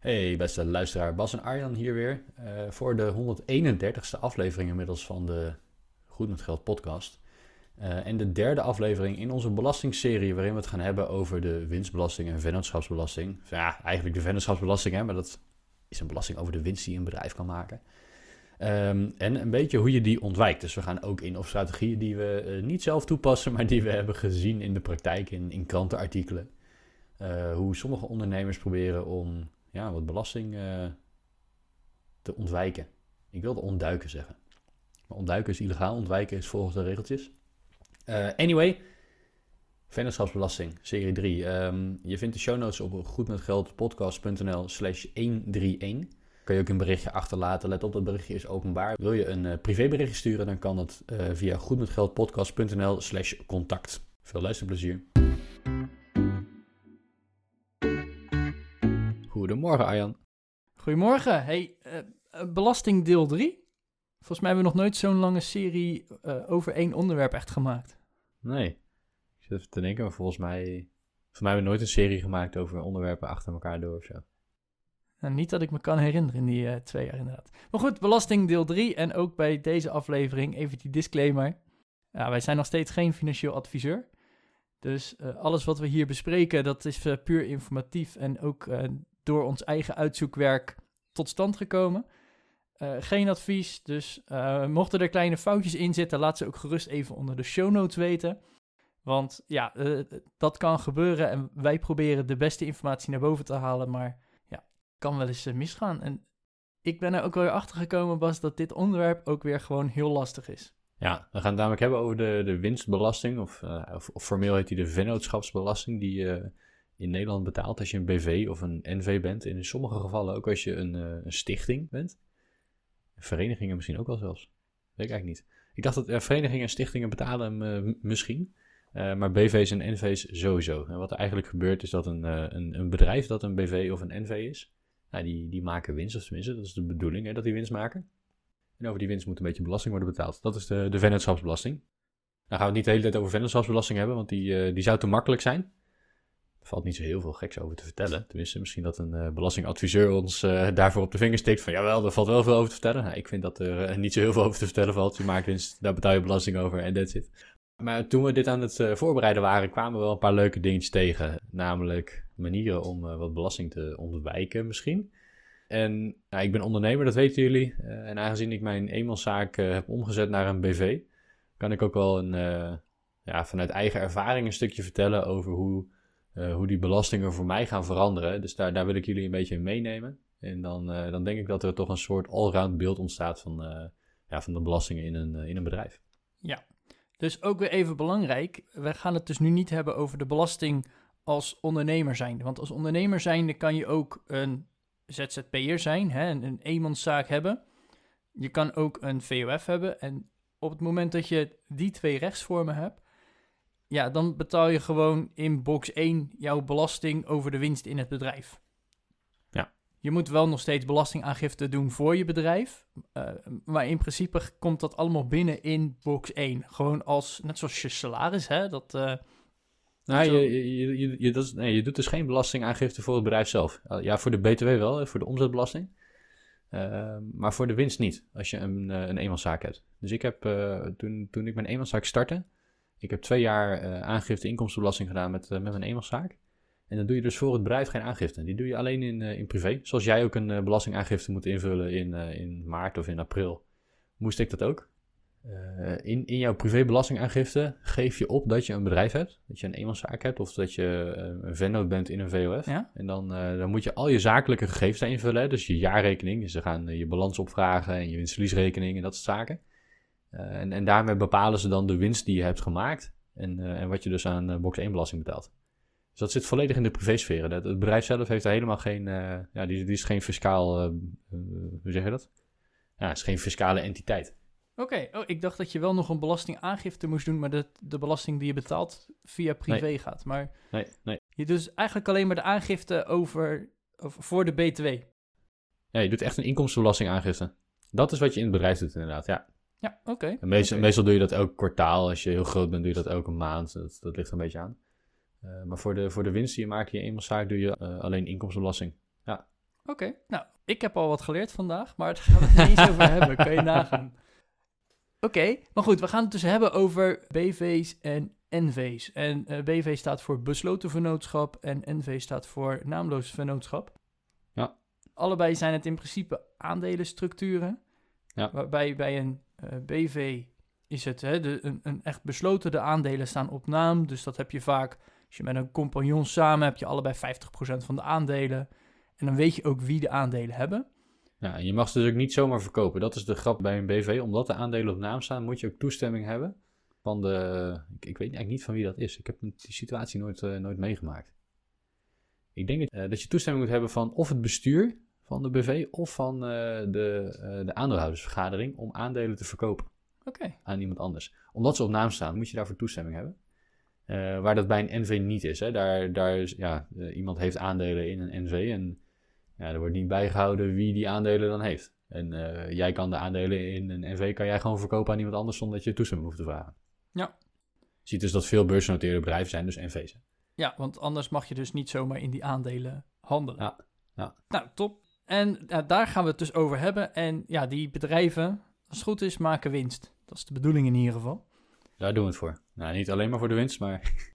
Hey beste luisteraar, Bas en Arjan hier weer uh, voor de 131ste aflevering inmiddels van de Goed met Geld podcast. Uh, en de derde aflevering in onze belastingserie waarin we het gaan hebben over de winstbelasting en vennootschapsbelasting. Ja, eigenlijk de vennootschapsbelasting, hè, maar dat is een belasting over de winst die een bedrijf kan maken. Um, en een beetje hoe je die ontwijkt. Dus we gaan ook in op strategieën die we uh, niet zelf toepassen, maar die we hebben gezien in de praktijk, in, in krantenartikelen. Hoe sommige ondernemers proberen om ja, wat belasting uh, te ontwijken. Ik wilde ontduiken zeggen. Maar ontduiken is illegaal, ontwijken is volgens de regeltjes. anyway, vennootschapsbelasting, serie 3. Um, je vindt de show notes op goedmetgeldpodcast.nl slash 131 kan je ook een berichtje achterlaten. Let op, dat berichtje is openbaar. Wil je een uh, privéberichtje sturen, dan kan dat via goedmetgeldpodcast.nl slash contact. Veel luisterplezier. Goedemorgen Arjan. Goedemorgen. Hey, uh, belasting deel 3. Volgens mij hebben we nog nooit zo'n lange serie over één onderwerp echt gemaakt. Nee. Ik zit even te denken, maar volgens mij... Volgens mij hebben we nooit een serie gemaakt over onderwerpen achter elkaar door of zo. Nou, niet dat ik me kan herinneren in die uh, twee jaar inderdaad. Maar goed, belasting deel 3 en ook bij deze aflevering even die disclaimer. Ja, wij zijn nog steeds geen financieel adviseur. Dus uh, alles wat we hier bespreken, dat is uh, puur informatief en ook door ons eigen uitzoekwerk tot stand gekomen. geen advies, dus mochten er kleine foutjes in zitten, laat ze ook gerust even onder de show notes weten. Want ja, dat kan gebeuren en wij proberen de beste informatie naar boven te halen, maar kan wel eens misgaan. En ik ben er ook wel weer achter gekomen, Bas, dat dit onderwerp ook weer gewoon heel lastig is. Ja, we gaan het namelijk hebben over de, de winstbelasting, of, of, of, formeel heet die de vennootschapsbelasting, die in Nederland betaalt als je een BV of een NV bent. En in sommige gevallen ook als je een, uh, een stichting bent. Verenigingen misschien ook wel zelfs. Weet ik eigenlijk niet. Ik dacht dat uh, verenigingen en stichtingen betalen hem misschien. maar BV's en NV's sowieso. En wat er eigenlijk gebeurt is dat een, een, een bedrijf dat een BV of een NV is, nou, die, die maken winst, of tenminste, dat is de bedoeling hè, dat die winst maken. En over die winst moet een beetje belasting worden betaald. Dat is de, de vennootschapsbelasting. Nou gaan we het niet de hele tijd over vennootschapsbelasting hebben, want die, die zou te makkelijk zijn. Valt niet zo heel veel geks over te vertellen. Tenminste, misschien dat een uh, belastingadviseur ons uh, daarvoor op de vingers stikt van jawel, er valt wel veel over te vertellen. Nou, ik vind dat er niet zo heel veel over te vertellen valt. Je maakt winst, daar betaal je belasting over en that's it. Maar toen we dit aan het voorbereiden waren, kwamen we wel een paar leuke dingetjes tegen. Namelijk manieren om wat belasting te ontwijken misschien. En nou, ik ben ondernemer, dat weten jullie. En aangezien ik mijn eenmanszaak heb omgezet naar een BV, kan ik ook wel een, ja, vanuit eigen ervaring een stukje vertellen over hoe, hoe die belastingen voor mij gaan veranderen. Dus daar, daar wil ik jullie een beetje in meenemen. En dan, dan denk ik dat er toch een soort allround beeld ontstaat van, ja, van de belastingen in een, in een bedrijf. Ja, dus ook weer even belangrijk. We gaan het dus nu niet hebben over de belasting als ondernemer zijnde. Want als ondernemer zijnde kan je ook een ZZP'er zijn, hè, een eenmanszaak hebben. Je kan ook een VOF hebben. En op het moment dat je die twee rechtsvormen hebt, ja, dan betaal je gewoon in box 1 jouw belasting over de winst in het bedrijf. Ja. Je moet wel nog steeds belastingaangifte doen voor je bedrijf. Uh, maar in principe komt dat allemaal binnen in box 1. Gewoon als, net zoals je salaris, hè, dat... Uh, nou, je, je, je, je, dat is, nee, je doet dus geen belastingaangifte voor het bedrijf zelf. Ja, voor de BTW wel, voor de omzetbelasting. Uh, maar voor de winst niet, als je een, een eenmanszaak hebt. Dus ik heb, toen, toen ik mijn eenmanszaak startte, ik heb twee jaar uh, aangifte inkomstenbelasting gedaan met, met mijn eenmanszaak. En dan doe je dus voor het bedrijf geen aangifte. Die doe je alleen in, in privé. Zoals jij ook een belastingaangifte moet invullen in, in maart of in april, moest ik dat ook. In, in jouw privébelastingaangifte geef je op dat je een bedrijf hebt, dat je een eenmanszaak hebt of dat je een vennoot bent in een VOF. Ja? En dan, dan moet je al je zakelijke gegevens invullen, dus je jaarrekening. Dus ze gaan je balans opvragen en je winstverliesrekening en dat soort zaken. En, en daarmee bepalen ze dan de winst die je hebt gemaakt en, en wat je dus aan box 1 belasting betaalt. Dus dat zit volledig in de privésfeer. Het, het bedrijf zelf heeft daar helemaal geen, ja, die, die is geen fiscaal, hoe zeg je dat? ja, het is geen fiscale entiteit. Oké, oh, ik dacht dat je wel nog een belastingaangifte moest doen, maar dat de belasting die je betaalt via privé gaat. Maar Nee, nee. je doet dus eigenlijk alleen maar de aangifte over, over voor de BTW. Ja, je doet echt een inkomstenbelastingaangifte. Dat is wat je in het bedrijf doet inderdaad, ja. Ja, oké. Meestal, doe je dat elk kwartaal. Als je heel groot bent, doe je dat elke maand. Dat, dat ligt een beetje aan. Eh, maar voor de, voor de winst die je maakt in je eenmanszaak doe je eh, alleen inkomstenbelasting. Oké, nou, ik heb al wat geleerd vandaag, maar daar gaan we het niet eens over hebben. Kan je nagaan. Oké, maar goed, we gaan het dus hebben over BV's en NV's. En eh, BV staat voor besloten vennootschap en NV staat voor naamloos vennootschap. Ja. Allebei zijn het in principe aandelenstructuren. Ja. Waarbij bij een BV is het hè, de, een, een echt besloten, de aandelen staan op naam. Dus dat heb je vaak, als je met een compagnon samen heb je allebei 50% van de aandelen. En dan weet je ook wie de aandelen hebben. Ja, en je mag ze dus ook niet zomaar verkopen. Dat is de grap bij een BV. Omdat de aandelen op naam staan, moet je ook toestemming hebben van de... Ik, ik weet eigenlijk niet van wie dat is. Ik heb die situatie nooit, eh, nooit meegemaakt. Ik denk eh, dat je toestemming moet hebben van of het bestuur van de BV of van eh, de, eh, de aandeelhoudersvergadering om aandelen te verkopen Oké, aan iemand anders. Omdat ze op naam staan, moet je daarvoor toestemming hebben. Eh, waar dat bij een NV niet is. Hè. Daar, daar is ja, iemand heeft aandelen in een NV en ja, er wordt niet bijgehouden wie die aandelen dan heeft. En jij kan de aandelen in een NV kan jij gewoon verkopen aan iemand anders zonder dat je toestemming hoeft te vragen. Ja. Je ziet dus dat veel beursgenoteerde bedrijven zijn dus NV's. ja, want anders mag je dus niet zomaar in die aandelen handelen. Ja, ja. Nou, top. En ja, daar gaan we het dus over hebben. En ja, die bedrijven, als het goed is, maken winst. Dat is de bedoeling in ieder geval. Daar doen we het voor. Nou, niet alleen maar voor de winst, maar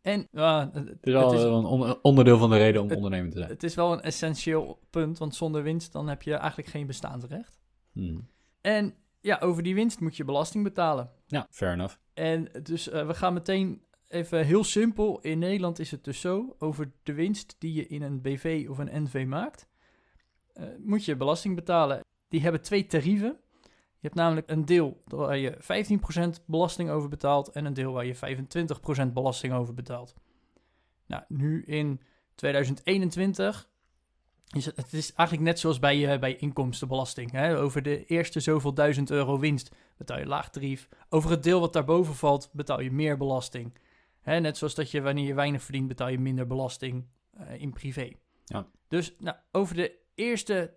En het, het is wel het is- een on- onderdeel van de reden om het- ondernemer te zijn. het is wel een essentieel punt, want zonder winst dan heb je eigenlijk geen bestaansrecht. Hmm. En ja, over die winst moet je belasting betalen. Ja, fair enough. En dus eh, we gaan meteen even heel simpel. In Nederland is het dus zo, over de winst die je in een BV of een NV maakt, moet je belasting betalen. Die hebben twee tarieven. Je hebt namelijk een deel waar je 15% belasting over betaalt en een deel waar je 25% belasting over betaalt. Nou, nu in 2021 is het, het is eigenlijk net zoals bij, eh, bij inkomstenbelasting. Hè? Over de eerste zoveel duizend euro winst betaal je laag tarief. Over het deel wat daarboven valt, betaal je meer belasting. Hè, net zoals dat je wanneer je weinig verdient, betaal je minder belasting eh, in privé. Ja. Dus nou, over de eerste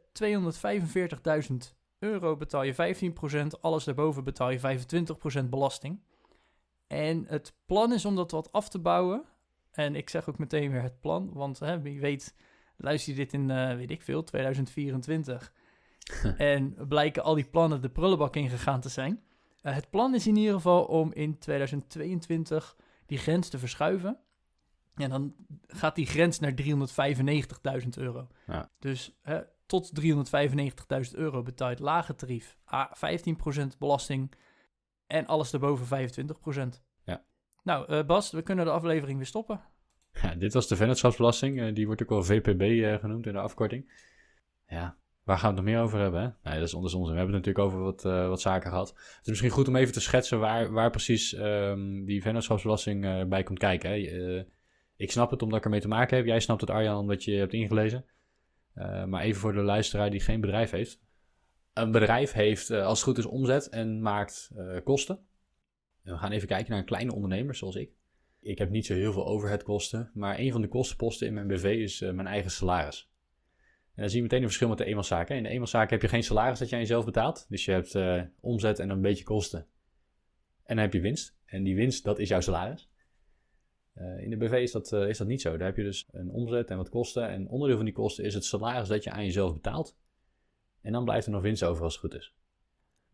245.000 euro betaal je 15%, alles daarboven betaal je 25% belasting. En het plan is om dat wat af te bouwen. En ik zeg ook meteen weer het plan, want hè, wie weet, luister je dit in, eh, weet ik veel, 2024. en blijken al die plannen de prullenbak ingegaan te zijn. Eh, het plan is in ieder geval om in 2022 die grens te verschuiven. En dan gaat die grens naar 395.000 euro. Ja. Dus hè, tot 395.000 euro betaal je het lage tarief. A, 15% belasting en alles daarboven 25%. Ja. Nou, eh, Bas, we kunnen de aflevering weer stoppen. Ja, dit was de vennootschapsbelasting. eh, die wordt ook wel VPB eh, genoemd in de afkorting. Ja, waar gaan we het nog meer over hebben? Hè? Nee, dat is onder. We hebben het natuurlijk over wat, wat zaken gehad. Het is misschien goed om even te schetsen waar, waar precies ehm, die vennootschapsbelasting bij komt kijken. Hè? Ik snap het omdat ik ermee te maken heb. Jij snapt het, Arjan, omdat je hebt ingelezen. Eh, maar even voor de luisteraar die geen bedrijf heeft. Een bedrijf heeft, eh, als het goed is, omzet en maakt eh, kosten. En we gaan even kijken naar een kleine ondernemer zoals ik. Ik heb niet zo heel veel overheadkosten, maar een van de kostenposten in mijn BV is mijn eigen salaris. En dan zie je meteen een verschil met de eenmanszaak. hè. In de eenmanszaak heb je geen salaris dat aan jezelf betaalt. Dus je hebt omzet en een beetje kosten. En dan heb je winst. En die winst, dat is jouw salaris. Eh, in de BV is dat, eh, is dat niet zo. Daar heb je dus een omzet en wat kosten. En onderdeel van die kosten is het salaris dat je aan jezelf betaalt. En dan blijft er nog winst over als het goed is.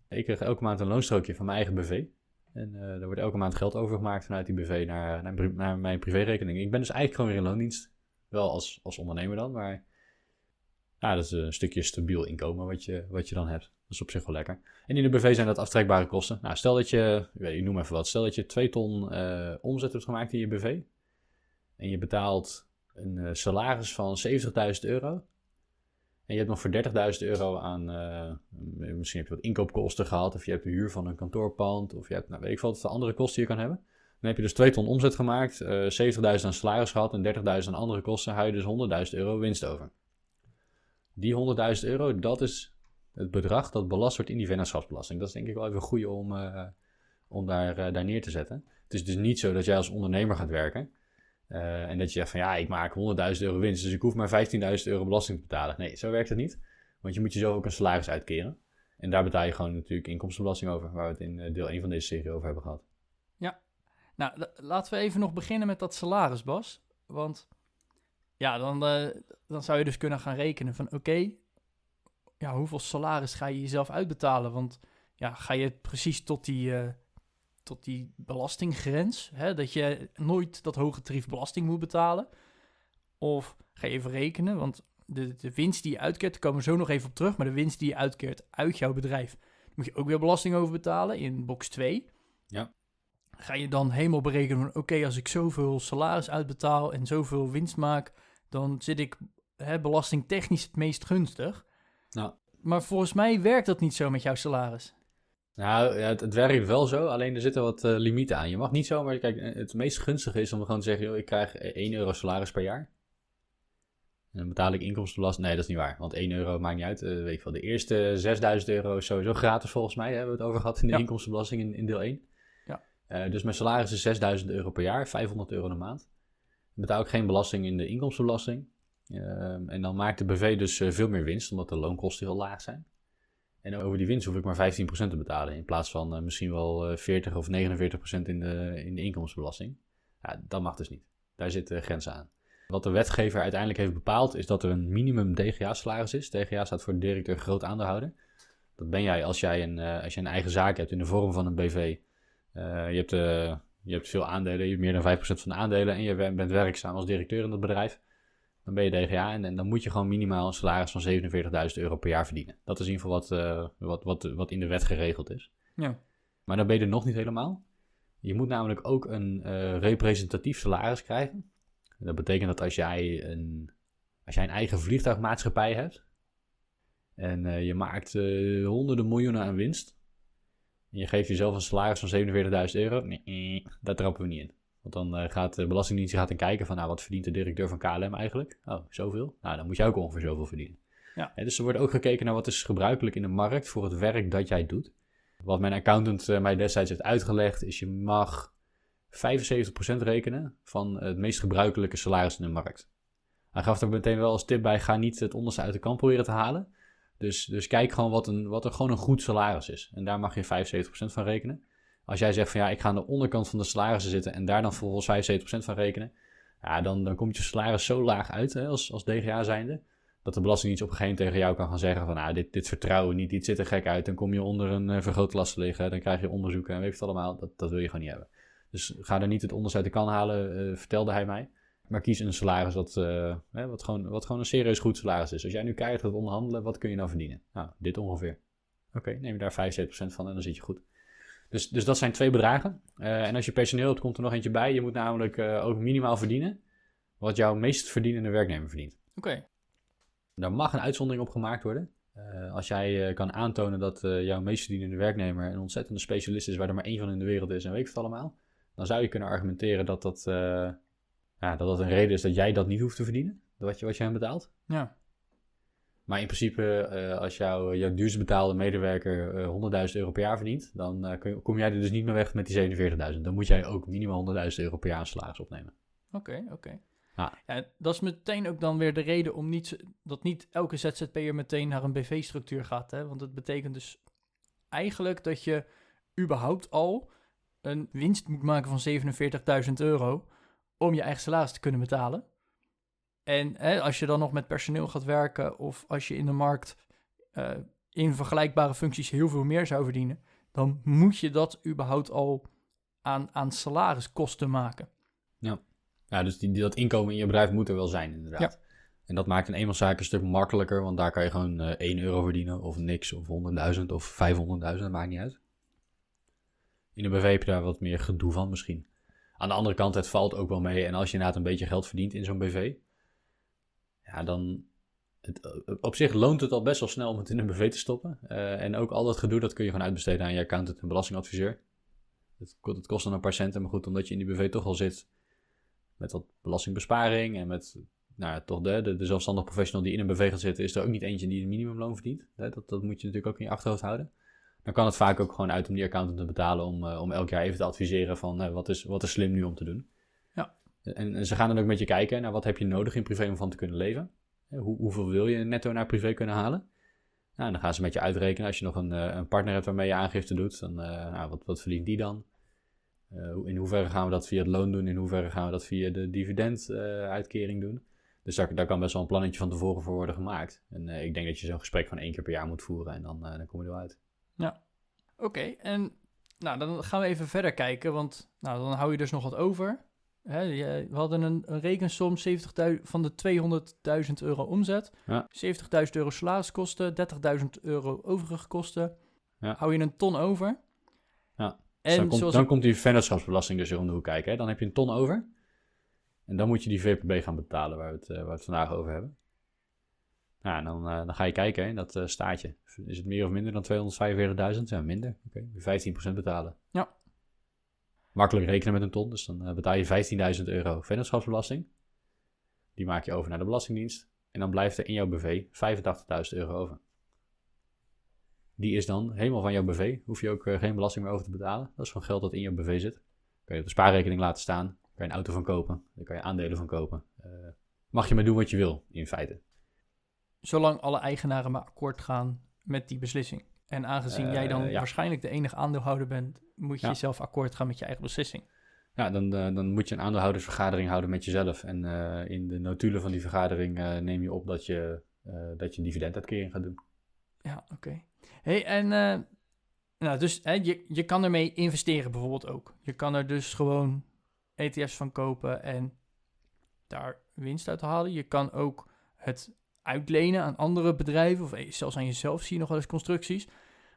Ik krijg elke maand een loonstrookje van mijn eigen BV. En eh er wordt elke maand geld overgemaakt vanuit die BV naar, naar mijn privérekening. Ik ben dus eigenlijk gewoon weer in loondienst. Wel als, als ondernemer dan, maar ja, dat is een stukje stabiel inkomen wat je, wat je dan hebt. Dat is op zich wel lekker. En in de BV zijn dat aftrekbare kosten. Nou, stel dat je, ik, noem even wat, stel dat je 2 ton eh, omzet hebt gemaakt in je BV. En je betaalt een eh, salaris van 70.000 euro. En je hebt nog voor 30.000 euro aan, eh, misschien heb je wat inkoopkosten gehad, of je hebt de huur van een kantoorpand, of je hebt, nou weet ik veel, wat voor andere kosten je kan hebben. Dan heb je dus 2 ton omzet gemaakt, eh 70.000 aan salaris gehad en 30.000 aan andere kosten, hou je dus 100.000 euro winst over. Die 100.000 euro, dat is het bedrag dat belast wordt in die vennootschapsbelasting. Dat is denk ik wel even goed om, uh, om daar, uh, daar neer te zetten. Het is dus niet zo dat jij als ondernemer gaat werken uh, en dat je zegt van ja, ik maak 100.000 euro winst, dus ik hoef maar 15.000 euro belasting te betalen. Nee, zo werkt het niet. Want je moet jezelf ook een salaris uitkeren. En daar betaal je gewoon natuurlijk inkomstenbelasting over, waar we het in deel 1 van deze serie over hebben gehad. Ja, nou laten we even nog beginnen met dat salaris, Bas. Want ja, dan, uh, dan zou je dus kunnen gaan rekenen van oké, ja, hoeveel salaris ga je jezelf uitbetalen? Want ja, ga je precies tot die, uh, tot die belastinggrens, hè, dat je nooit dat hoge tarief belasting moet betalen? Of ga je even rekenen, want de, de winst die je uitkeert, daar komen we zo nog even op terug, maar de winst die je uitkeert uit jouw bedrijf, moet je ook weer belasting over betalen in box 2. Ja. Ga je dan helemaal berekenen van oké, als ik zoveel salaris uitbetaal en zoveel winst maak, dan zit ik hè, belastingtechnisch het meest gunstig. Nou. Maar volgens mij werkt dat niet zo met jouw salaris. Nou, het, het, werkt wel zo, alleen er zitten wat uh, limieten aan. Je mag niet zomaar, kijk, het meest gunstige is om gewoon te zeggen, joh, ik krijg 1 euro salaris per jaar. En dan betaal ik inkomstenbelasting. Nee, dat is niet waar, want 1 euro maakt niet uit. Uh, weet ik wel, de eerste 6000 euro is sowieso gratis volgens mij, hebben we het over gehad in de ja. inkomstenbelasting in, in deel 1. Ja. Uh, dus mijn salaris is 6000 euro per jaar, 500 euro de maand. Ik betaal ook geen belasting in de inkomstenbelasting. Uh, en dan maakt de BV dus uh, veel meer winst, omdat de loonkosten heel laag zijn. En over die winst hoef ik maar 15% te betalen, in plaats van uh, misschien wel 40 of 49% in de, in de inkomstenbelasting. Ja, dat mag dus niet. Daar zitten grenzen aan. Wat de wetgever uiteindelijk heeft bepaald, is dat er een minimum DGA-salaris is. DGA staat voor directeur groot aandeelhouder. Dat ben jij als jij een, als je een eigen zaak hebt in de vorm van een BV. je hebt je hebt veel aandelen, je hebt meer dan 5% van de aandelen en je bent werkzaam als directeur in dat bedrijf. Dan ben je DGA en, en dan moet je gewoon minimaal een salaris van 47.000 euro per jaar verdienen. Dat is in ieder geval wat, uh, wat, wat, wat in de wet geregeld is. Ja. Maar dan ben je er nog niet helemaal. Je moet namelijk ook een uh, representatief salaris krijgen. Dat betekent dat als jij een, als jij een eigen vliegtuigmaatschappij hebt en uh, je maakt honderden miljoenen aan winst, en je geeft jezelf een salaris van 47.000 euro, nee, daar trappen we niet in. Want dan uh, gaat de Belastingdienst gaat dan kijken van, nou, wat verdient de directeur van KLM eigenlijk? Oh, zoveel? Nou, dan moet jij ook ongeveer zoveel verdienen. Ja. dus er wordt ook gekeken naar wat is gebruikelijk in de markt voor het werk dat jij doet. Wat mijn accountant uh, mij destijds heeft uitgelegd, is je mag 75% rekenen van het meest gebruikelijke salaris in de markt. Hij gaf er meteen wel als tip bij, ga niet het onderste uit de kant proberen te halen. Dus, dus kijk gewoon wat, een, wat er gewoon een goed salaris is. En daar mag je 75% van rekenen. Als jij zegt van ja, ik ga aan de onderkant van de salarissen zitten en daar dan vervolgens 75% van rekenen. Ja, dan, dan komt je salaris zo laag uit hè, als, als DGA zijnde. Dat de Belastingdienst op een gegeven moment tegen jou kan gaan zeggen van nou, dit, dit vertrouwen niet, dit ziet er gek uit. Dan kom je onder een uh, te liggen, dan krijg je onderzoeken en weet je het allemaal. Dat, dat wil je gewoon niet hebben. Dus ga er niet het onderste uit de kan halen, uh, vertelde hij mij. Maar kies een salaris wat, uh, hè, wat, gewoon, wat gewoon een serieus goed salaris is. Als jij nu keihard gaat onderhandelen, wat kun je nou verdienen? Nou, dit ongeveer. Oké, neem je daar 75% van en dan zit je goed. Dus, dus dat zijn twee bedragen. Uh, en als je personeel hebt, komt er nog eentje bij. Je moet namelijk uh, ook minimaal verdienen wat jouw meest verdienende werknemer verdient. Oké. Okay. Daar mag een uitzondering op gemaakt worden. Uh, als jij kan aantonen dat jouw meest verdienende werknemer een ontzettende specialist is, waar er maar één van in de wereld is en weet het allemaal, dan zou je kunnen argumenteren dat dat ja, dat dat een reden is dat jij dat niet hoeft te verdienen, wat je, wat je hem betaalt. Ja. Maar in principe, uh, als jouw, jouw duurst betaalde medewerker uh, 100.000 euro per jaar verdient, dan uh, kom jij er dus niet meer weg met die 47.000. Dan moet jij ook minimaal 100.000 euro per jaar salaris opnemen. Oké, okay, oké. Okay. Ah. Ja, dat is meteen ook dan weer de reden om niet, dat niet elke ZZP'er meteen naar een BV-structuur gaat. Hè? Want het betekent dus eigenlijk dat je überhaupt al een winst moet maken van 47.000 euro om je eigen salaris te kunnen betalen. En hè, als je dan nog met personeel gaat werken of als je in de markt uh, in vergelijkbare functies heel veel meer zou verdienen, dan moet je dat überhaupt al aan, aan salariskosten maken. Ja, ja dus die, dat inkomen in je bedrijf moet er wel zijn, inderdaad. Ja. En dat maakt een eenmanszaak een stuk makkelijker, want daar kan je gewoon uh, 1 euro verdienen, of niks, of 100.000, of 500.000, dat maakt niet uit. In de BV heb je daar wat meer gedoe van misschien. Aan de andere kant, het valt ook wel mee. En als je inderdaad een beetje geld verdient in zo'n BV, ja, dan. Het, op zich loont het al best wel snel om het in een BV te stoppen. Uh, en ook al dat gedoe, dat kun je gewoon uitbesteden aan je accountant en belastingadviseur. Het, het kost dan een paar centen, maar goed, omdat je in die BV toch al zit met wat belastingbesparing en met nou ja, toch de, de, zelfstandig professional die in een BV gaat zitten, is er ook niet eentje die een minimumloon verdient. Dat, dat moet je natuurlijk ook in je achterhoofd houden. Dan kan het vaak ook gewoon uit om die accountant te betalen om, eh, om elk jaar even te adviseren van eh, wat, is, wat is slim nu om te doen. Ja. En, en ze gaan dan ook met je kijken naar wat heb je nodig in privé om van te kunnen leven. Hoe, hoeveel wil je netto naar privé kunnen halen? Nou, dan gaan ze met je uitrekenen. Als je nog een, eh, een partner hebt waarmee je aangifte doet, dan nou, wat, wat verdient die dan? In hoeverre gaan we dat via het loon doen? In hoeverre gaan we dat via de dividenduitkering doen? Dus daar, daar kan best wel een plannetje van tevoren voor worden gemaakt. En ik denk dat je zo'n gesprek van één keer per jaar moet voeren en dan, dan kom je er uit. Oké, en nou, dan gaan we even verder kijken, want nou, dan hou je dus nog wat over. Hè, je- we hadden een, een rekensom 70.000 van de 200.000 euro omzet, Ja. 70.000 euro salariskosten, 30.000 euro overige kosten. Ja. Hou je een ton over. Ja. En Dus dan, komt, zoals dan ik- komt die vennootschapsbelasting dus weer om de hoek kijken. Hè? Dan heb je een ton over. En dan moet je die VPB gaan betalen waar we het, eh, waar we het vandaag over hebben. Nou, dan, eh, dan ga je kijken hè, in dat eh, staatje. Is het meer of minder dan 245.000? Ja, minder. Oké, je 15% betalen. Ja. Makkelijk rekenen met een ton. Dus dan eh, betaal je 15.000 euro vennootschapsbelasting. Die maak je over naar de Belastingdienst. En dan blijft er in jouw BV 85.000 euro over. Die is dan helemaal van jouw BV. Hoef je ook geen belasting meer over te betalen. Dat is van geld dat in jouw BV zit. Kan je op de spaarrekening laten staan. Kan je een auto van kopen. Daar kan je aandelen van kopen. Mag je maar doen wat je wil, in feite. Zolang alle eigenaren maar akkoord gaan met die beslissing. En aangezien jij dan Eh, ja. waarschijnlijk de enige aandeelhouder bent, moet je Ja. zelf akkoord gaan met je eigen beslissing. Ja, dan, eh, dan moet je een aandeelhoudersvergadering houden met jezelf. En eh, in de notulen van die vergadering neem je op dat je, dat je een dividenduitkering gaat doen. Ja, oké. hey, en nou, dus hè, je, je kan ermee investeren bijvoorbeeld ook. Je kan er dus gewoon ETF's van kopen en daar winst uit halen. Je kan ook het uitlenen aan andere bedrijven of eh, zelfs aan jezelf zie je nog wel eens constructies.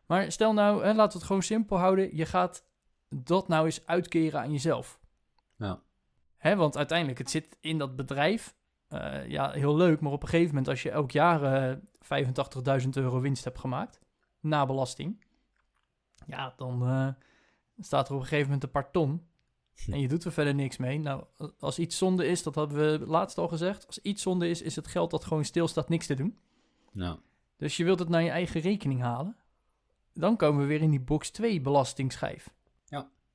Maar stel nou, hè, laten we het gewoon simpel houden. Je gaat dat nou eens uitkeren aan jezelf. Ja. Hè, want uiteindelijk, het zit in dat bedrijf. Eh, ja, heel leuk, maar op een gegeven moment als je elk jaar eh 85.000 euro winst hebt gemaakt, na belasting, ja, dan staat er op een gegeven moment een paar ton en je doet er verder niks mee. Nou, als iets zonde is, dat hebben we laatst al gezegd, als iets zonde is, is het geld dat gewoon stilstaat niks te doen. Nou, Dus je wilt het naar je eigen rekening halen. Dan komen we weer in die box 2 belastingsschijf.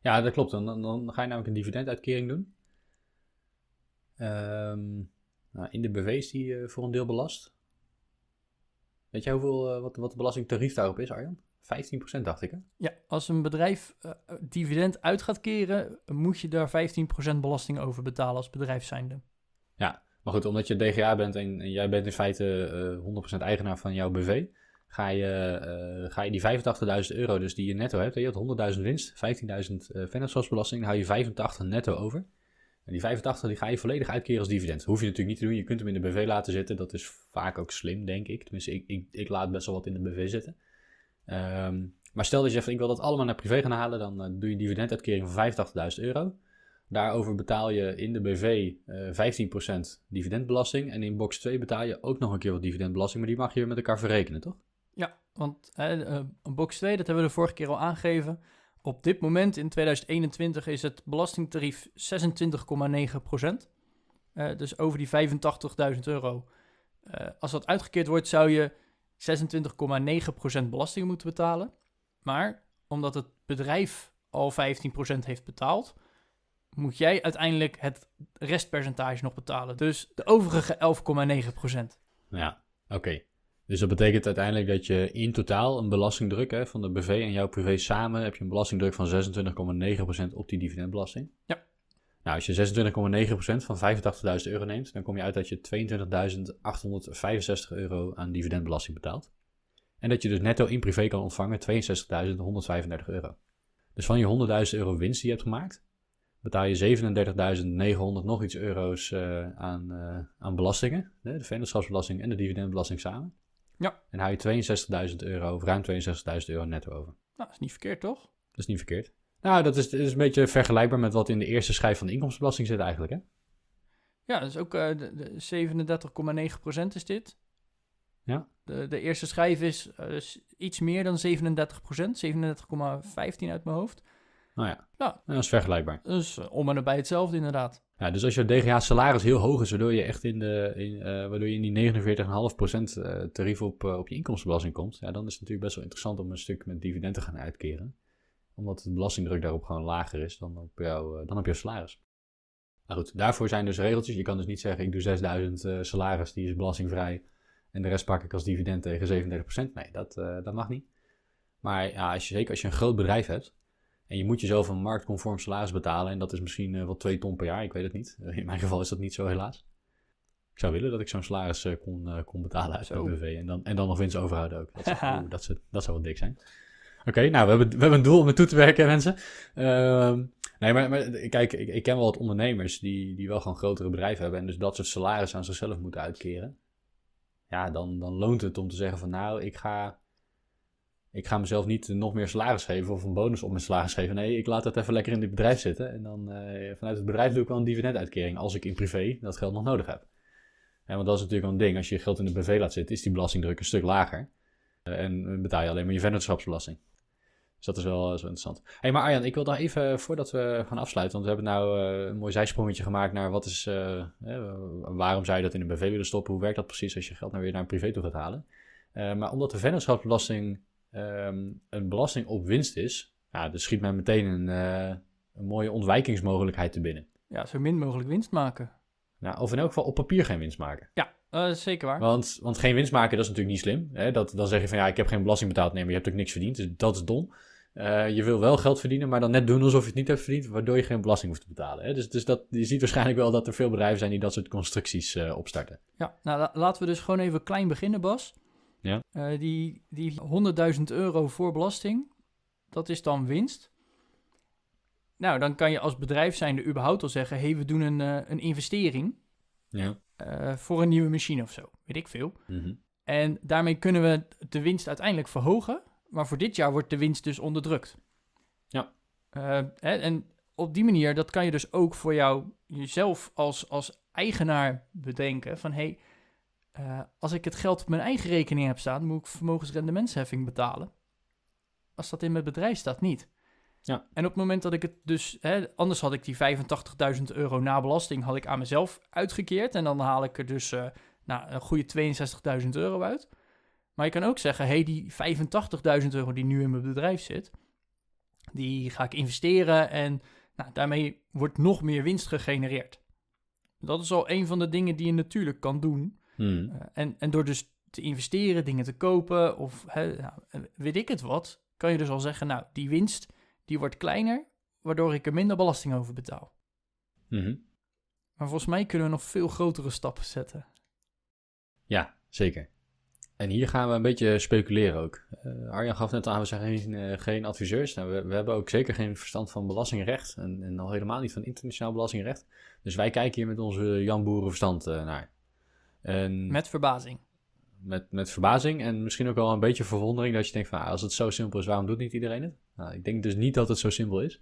ja, dat klopt. Dan, dan, dan ga je namelijk een dividenduitkering doen. Ehm, nou, in de BV is die eh, voor een deel belast. Weet jij hoeveel, eh, wat, wat de belastingtarief daarop is, Arjan? 15% dacht ik, hè? Ja, als een bedrijf eh, dividend uit gaat keren, moet je daar 15% belasting over betalen als bedrijf zijnde. Maar goed, omdat je DGA bent en, en jij bent in feite eh 100% eigenaar van jouw BV, ga je, eh, ga je die 85.000 euro dus die je netto hebt, je had 100.000 winst, 15.000 uh, vennootschapsbelasting, dan hou je 85 netto over. En die 85 die ga je volledig uitkeren als dividend. Dat hoef je natuurlijk niet te doen, je kunt hem in de BV laten zitten, dat is vaak ook slim, denk ik. Tenminste, ik, ik, ik laat best wel wat in de BV zitten. Ehm, maar stel dat je zegt, ik wil dat allemaal naar privé gaan halen, dan eh, doe je een dividenduitkering van 85.000 euro. Daarover betaal je in de BV eh 15% dividendbelasting. En in box 2 betaal je ook nog een keer wat dividendbelasting. Maar die mag je met elkaar verrekenen, toch? Ja, want eh, box 2, dat hebben we de vorige keer al aangegeven. Op dit moment in 2021 is het belastingtarief 26,9%. Eh dus over die 85.000 euro. Eh, als dat uitgekeerd wordt, zou je 26,9% belasting moeten betalen. Maar omdat het bedrijf al 15% heeft betaald, moet jij uiteindelijk het restpercentage nog betalen. Dus de overige 11,9%. Ja, oké. Dus dat betekent uiteindelijk dat je in totaal een belastingdruk hè, van de BV en jouw privé samen heb je een belastingdruk van 26,9% op die dividendbelasting. Ja. Nou, als je 26,9% van 85.000 euro neemt, dan kom je uit dat je 22.865 euro aan dividendbelasting betaalt. En dat je dus netto in privé kan ontvangen 62.135 euro. Dus van je 100.000 euro winst die je hebt gemaakt, betaal je 37.900 nog iets euro's eh, aan, eh, aan belastingen. De vennootschapsbelasting en de dividendbelasting samen. Ja. En hou je 62.000 euro, of ruim 62.000 euro netto over. Nou, is niet verkeerd, toch? Dat is niet verkeerd. Nou, dat is, is een beetje vergelijkbaar met wat in de eerste schijf van de inkomstenbelasting zit eigenlijk, hè? Ja, dat is ook eh, de, de 37,9% is dit. Ja. De, de eerste schijf is eh, iets meer dan 37%, 37,15 uit mijn hoofd. Nou ja, Ja. dat is vergelijkbaar. Dus eh, om en nabij hetzelfde inderdaad. Ja, dus als je DGA-salaris heel hoog is, waardoor je echt in, de, in, eh, waardoor je in die 49,5% uh, tarief op, op je inkomstenbelasting komt, ja, dan is het natuurlijk best wel interessant om een stuk met dividend te gaan uitkeren. Omdat de belastingdruk daarop gewoon lager is dan op, jou, dan op jouw salaris. Nou goed, daarvoor zijn dus regeltjes. Je kan dus niet zeggen, ik doe 6000 salaris, die is belastingvrij. En de rest pak ik als dividend tegen 37%. Nee, dat, dat mag niet. Maar ja, als je, zeker als je een groot bedrijf hebt, en je moet jezelf een marktconform salaris betalen. En dat is misschien uh, wel 2 ton per jaar. Ik weet het niet. In mijn geval is dat niet zo, helaas. Ik zou willen dat ik zo'n salaris kon, kon betalen uit de BV. En dan, en dan nog winst overhouden ook. Dat zou, dat, zou, dat zou wel dik zijn. Oké, nou, we hebben, we hebben een doel om toe te werken, mensen. Ehm, nee, maar, maar kijk, ik, ken wel wat ondernemers die, die wel gewoon grotere bedrijven hebben. En dus dat soort salaris aan zichzelf moeten uitkeren. Ja, dan, dan loont het om te zeggen van nou, ik ga ik ga mezelf niet nog meer salaris geven of een bonus op mijn salaris geven. Nee, ik laat dat even lekker in dit bedrijf zitten. En dan uh, vanuit het bedrijf doe ik wel een dividenduitkering als ik in privé dat geld nog nodig heb. Ja, want dat is natuurlijk een ding. Als je geld in de BV laat zitten, is die belastingdruk een stuk lager. Uh, en betaal je alleen maar je vennootschapsbelasting. Dus dat is wel zo interessant. hey, maar Arjan, ik wil daar even, voordat we gaan afsluiten, want we hebben nou uh, een mooi zijsprongetje gemaakt naar wat is, waarom zou je dat in een BV willen stoppen? Hoe werkt dat precies als je geld nou weer naar een privé toe gaat halen? maar omdat de vennootschapsbelasting um, een belasting op winst is, ja, er schiet mij meteen een, uh, een mooie ontwijkingsmogelijkheid te binnen. Ja, zo min mogelijk winst maken. Nou, of in elk geval op papier geen winst maken. Ja, uh, zeker waar. Want, want geen winst maken, dat is natuurlijk niet slim. Hè? Dat, dan zeg je van ja, ik heb geen belasting betaald. Nee, maar je hebt ook niks verdiend. Dus dat is dom. Uh, je wil wel geld verdienen, maar dan net doen alsof je het niet hebt verdiend, waardoor je geen belasting hoeft te betalen. Hè? Dus, dus dat, je ziet waarschijnlijk wel dat er veel bedrijven zijn die dat soort constructies uh, opstarten. Ja, nou la laten we dus gewoon even klein beginnen, Bas. Ja. Uh, die die 100.000 euro voor belasting, dat is dan winst. Nou, dan kan je als bedrijf zijnde überhaupt al zeggen... hey, we doen een, een investering ja. voor een nieuwe machine of zo. Weet ik veel. Mm -hmm. En daarmee kunnen we de winst uiteindelijk verhogen. Maar voor dit jaar wordt de winst dus onderdrukt. Ja. Hè, en op die manier, dat kan je dus ook voor jou, jezelf als, als eigenaar bedenken. Van, hey, uh, als ik het geld op mijn eigen rekening heb staan, moet ik vermogensrendementsheffing betalen. Als dat in mijn bedrijf staat, niet. Ja. En op het moment dat ik het dus, hè, anders had ik die 85.000 euro na belasting had ik aan mezelf uitgekeerd. En dan haal ik er dus uh, nou, een goede 62.000 euro uit. Maar je kan ook zeggen, hey, die 85.000 euro die nu in mijn bedrijf zit, die ga ik investeren en nou, daarmee wordt nog meer winst gegenereerd. Dat is al een van de dingen die je natuurlijk kan doen. Hmm. Uh, en, en door dus te investeren, dingen te kopen of hè, nou, weet ik het wat, kan je dus al zeggen, nou, die winst die wordt kleiner, waardoor ik er minder belasting over betaal. Mm -hmm. Maar volgens mij kunnen we nog veel grotere stappen zetten. Ja, zeker. En hier gaan we een beetje speculeren ook. Uh, Arjan gaf net aan, we zijn geen, uh, geen adviseurs. Nou, we, we, hebben ook zeker geen verstand van belastingrecht. En, en al helemaal niet van internationaal belastingrecht. Dus wij kijken hier met onze Jan Boeren verstand uh, naar. En met verbazing. Met, met verbazing en misschien ook wel een beetje verwondering dat je denkt van ah, als het zo simpel is, waarom doet niet iedereen het? Nou, ik denk dus niet dat het zo simpel is.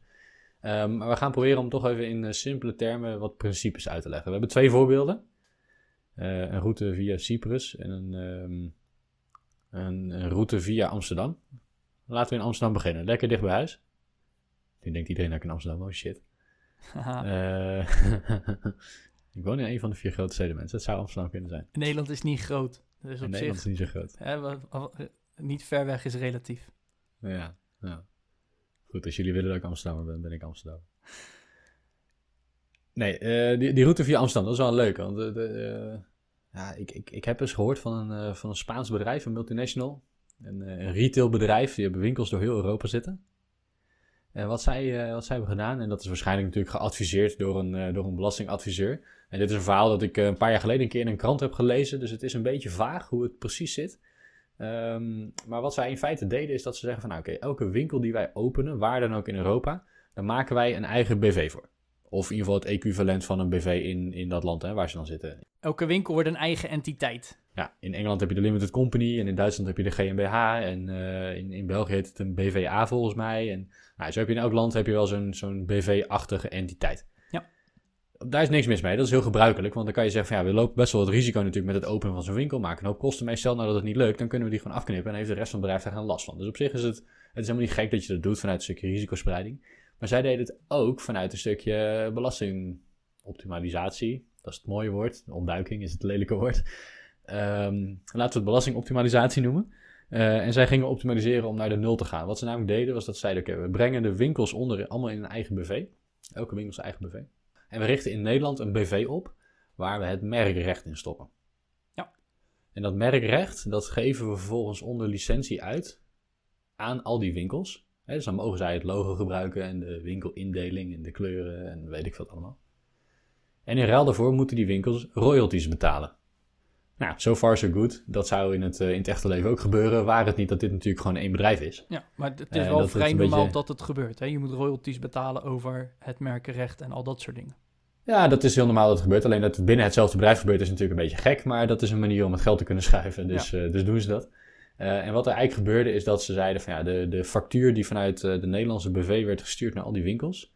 Um, maar we gaan proberen om toch even in simpele termen wat principes uit te leggen. We hebben twee voorbeelden. Een route via Cyprus en een, um, een, route via Amsterdam. Laten we in Amsterdam beginnen. Lekker dicht bij huis. Nu denkt iedereen dat ik in Amsterdam woon. Shit. uh, Ik woon in een van de vier grote steden, mensen. Het zou Amsterdam kunnen zijn. Nederland is niet groot. Dus op Nederland zich, is niet zo groot. Hè, niet ver weg is relatief. Ja, ja. Goed, als jullie willen dat ik Amsterdammer ben, ben ik Amsterdam. Nee, uh, die, die route via Amsterdam, dat is wel leuk. Want de, de, ja, ik, ik, ik heb eens gehoord van een, uh, van een Spaans bedrijf, een multinational. Een, een retailbedrijf, die hebben winkels door heel Europa zitten. En wat zij, wat zij hebben gedaan, en dat is waarschijnlijk natuurlijk geadviseerd door een, door een belastingadviseur. En dit is een verhaal dat ik een paar jaar geleden een keer in een krant heb gelezen. Dus het is een beetje vaag hoe het precies zit. Um, maar wat zij in feite deden is dat ze zeggen van... Nou, oké, elke winkel die wij openen, waar dan ook in Europa... dan maken wij een eigen BV voor. Of in ieder geval het equivalent van een BV in, in dat land hè, waar ze dan zitten. Elke winkel wordt een eigen entiteit. Ja, in Engeland heb je de Limited Company en in Duitsland heb je de GmbH en uh, in, in België heet het een BVA volgens mij. En nou, zo heb je in elk land heb je wel zo'n zo'n BV-achtige entiteit. Ja. Daar is niks mis mee, dat is heel gebruikelijk, want dan kan je zeggen van ja, we lopen best wel wat risico natuurlijk met het openen van zo'n winkel, maken een hoop kosten mee. Stel nou dat het niet lukt, dan kunnen we die gewoon afknippen en heeft de rest van het bedrijf daar geen last van. Dus op zich is het, het is helemaal niet gek dat je dat doet vanuit een stukje risicospreiding. Maar zij deden het ook vanuit een stukje belastingoptimalisatie. Dat is het mooie woord. Ontduiking is het lelijke woord. Ehm, laten we het belastingoptimalisatie noemen. Eh, en zij gingen optimaliseren om naar de nul te gaan. Wat ze namelijk deden, was dat zeiden: oké, we brengen de winkels onder allemaal in een eigen BV. Elke winkel zijn eigen BV. En we richten in Nederland een BV op waar we het merkrecht in stoppen. Ja. En dat merkrecht, dat geven we vervolgens onder licentie uit aan al die winkels. Dus dan mogen zij het logo gebruiken en de winkelindeling en de kleuren en weet ik wat allemaal. En in ruil daarvoor moeten die winkels royalties betalen. Nou, so far so good. Dat zou in het, uh, in het echte leven ook gebeuren, waar het niet dat dit natuurlijk gewoon één bedrijf is. Ja, maar het is uh, wel vrij normaal beetje... dat het gebeurt. Hè? Je moet royalties betalen over het merkenrecht en al dat soort dingen. Ja, dat is heel normaal dat het gebeurt. Alleen dat het binnen hetzelfde bedrijf gebeurt is natuurlijk een beetje gek. Maar dat is een manier om het geld te kunnen schuiven. Dus, ja. uh, dus doen ze dat. En wat er eigenlijk gebeurde is dat ze zeiden van ja, de, de factuur die vanuit de Nederlandse BV werd gestuurd naar al die winkels.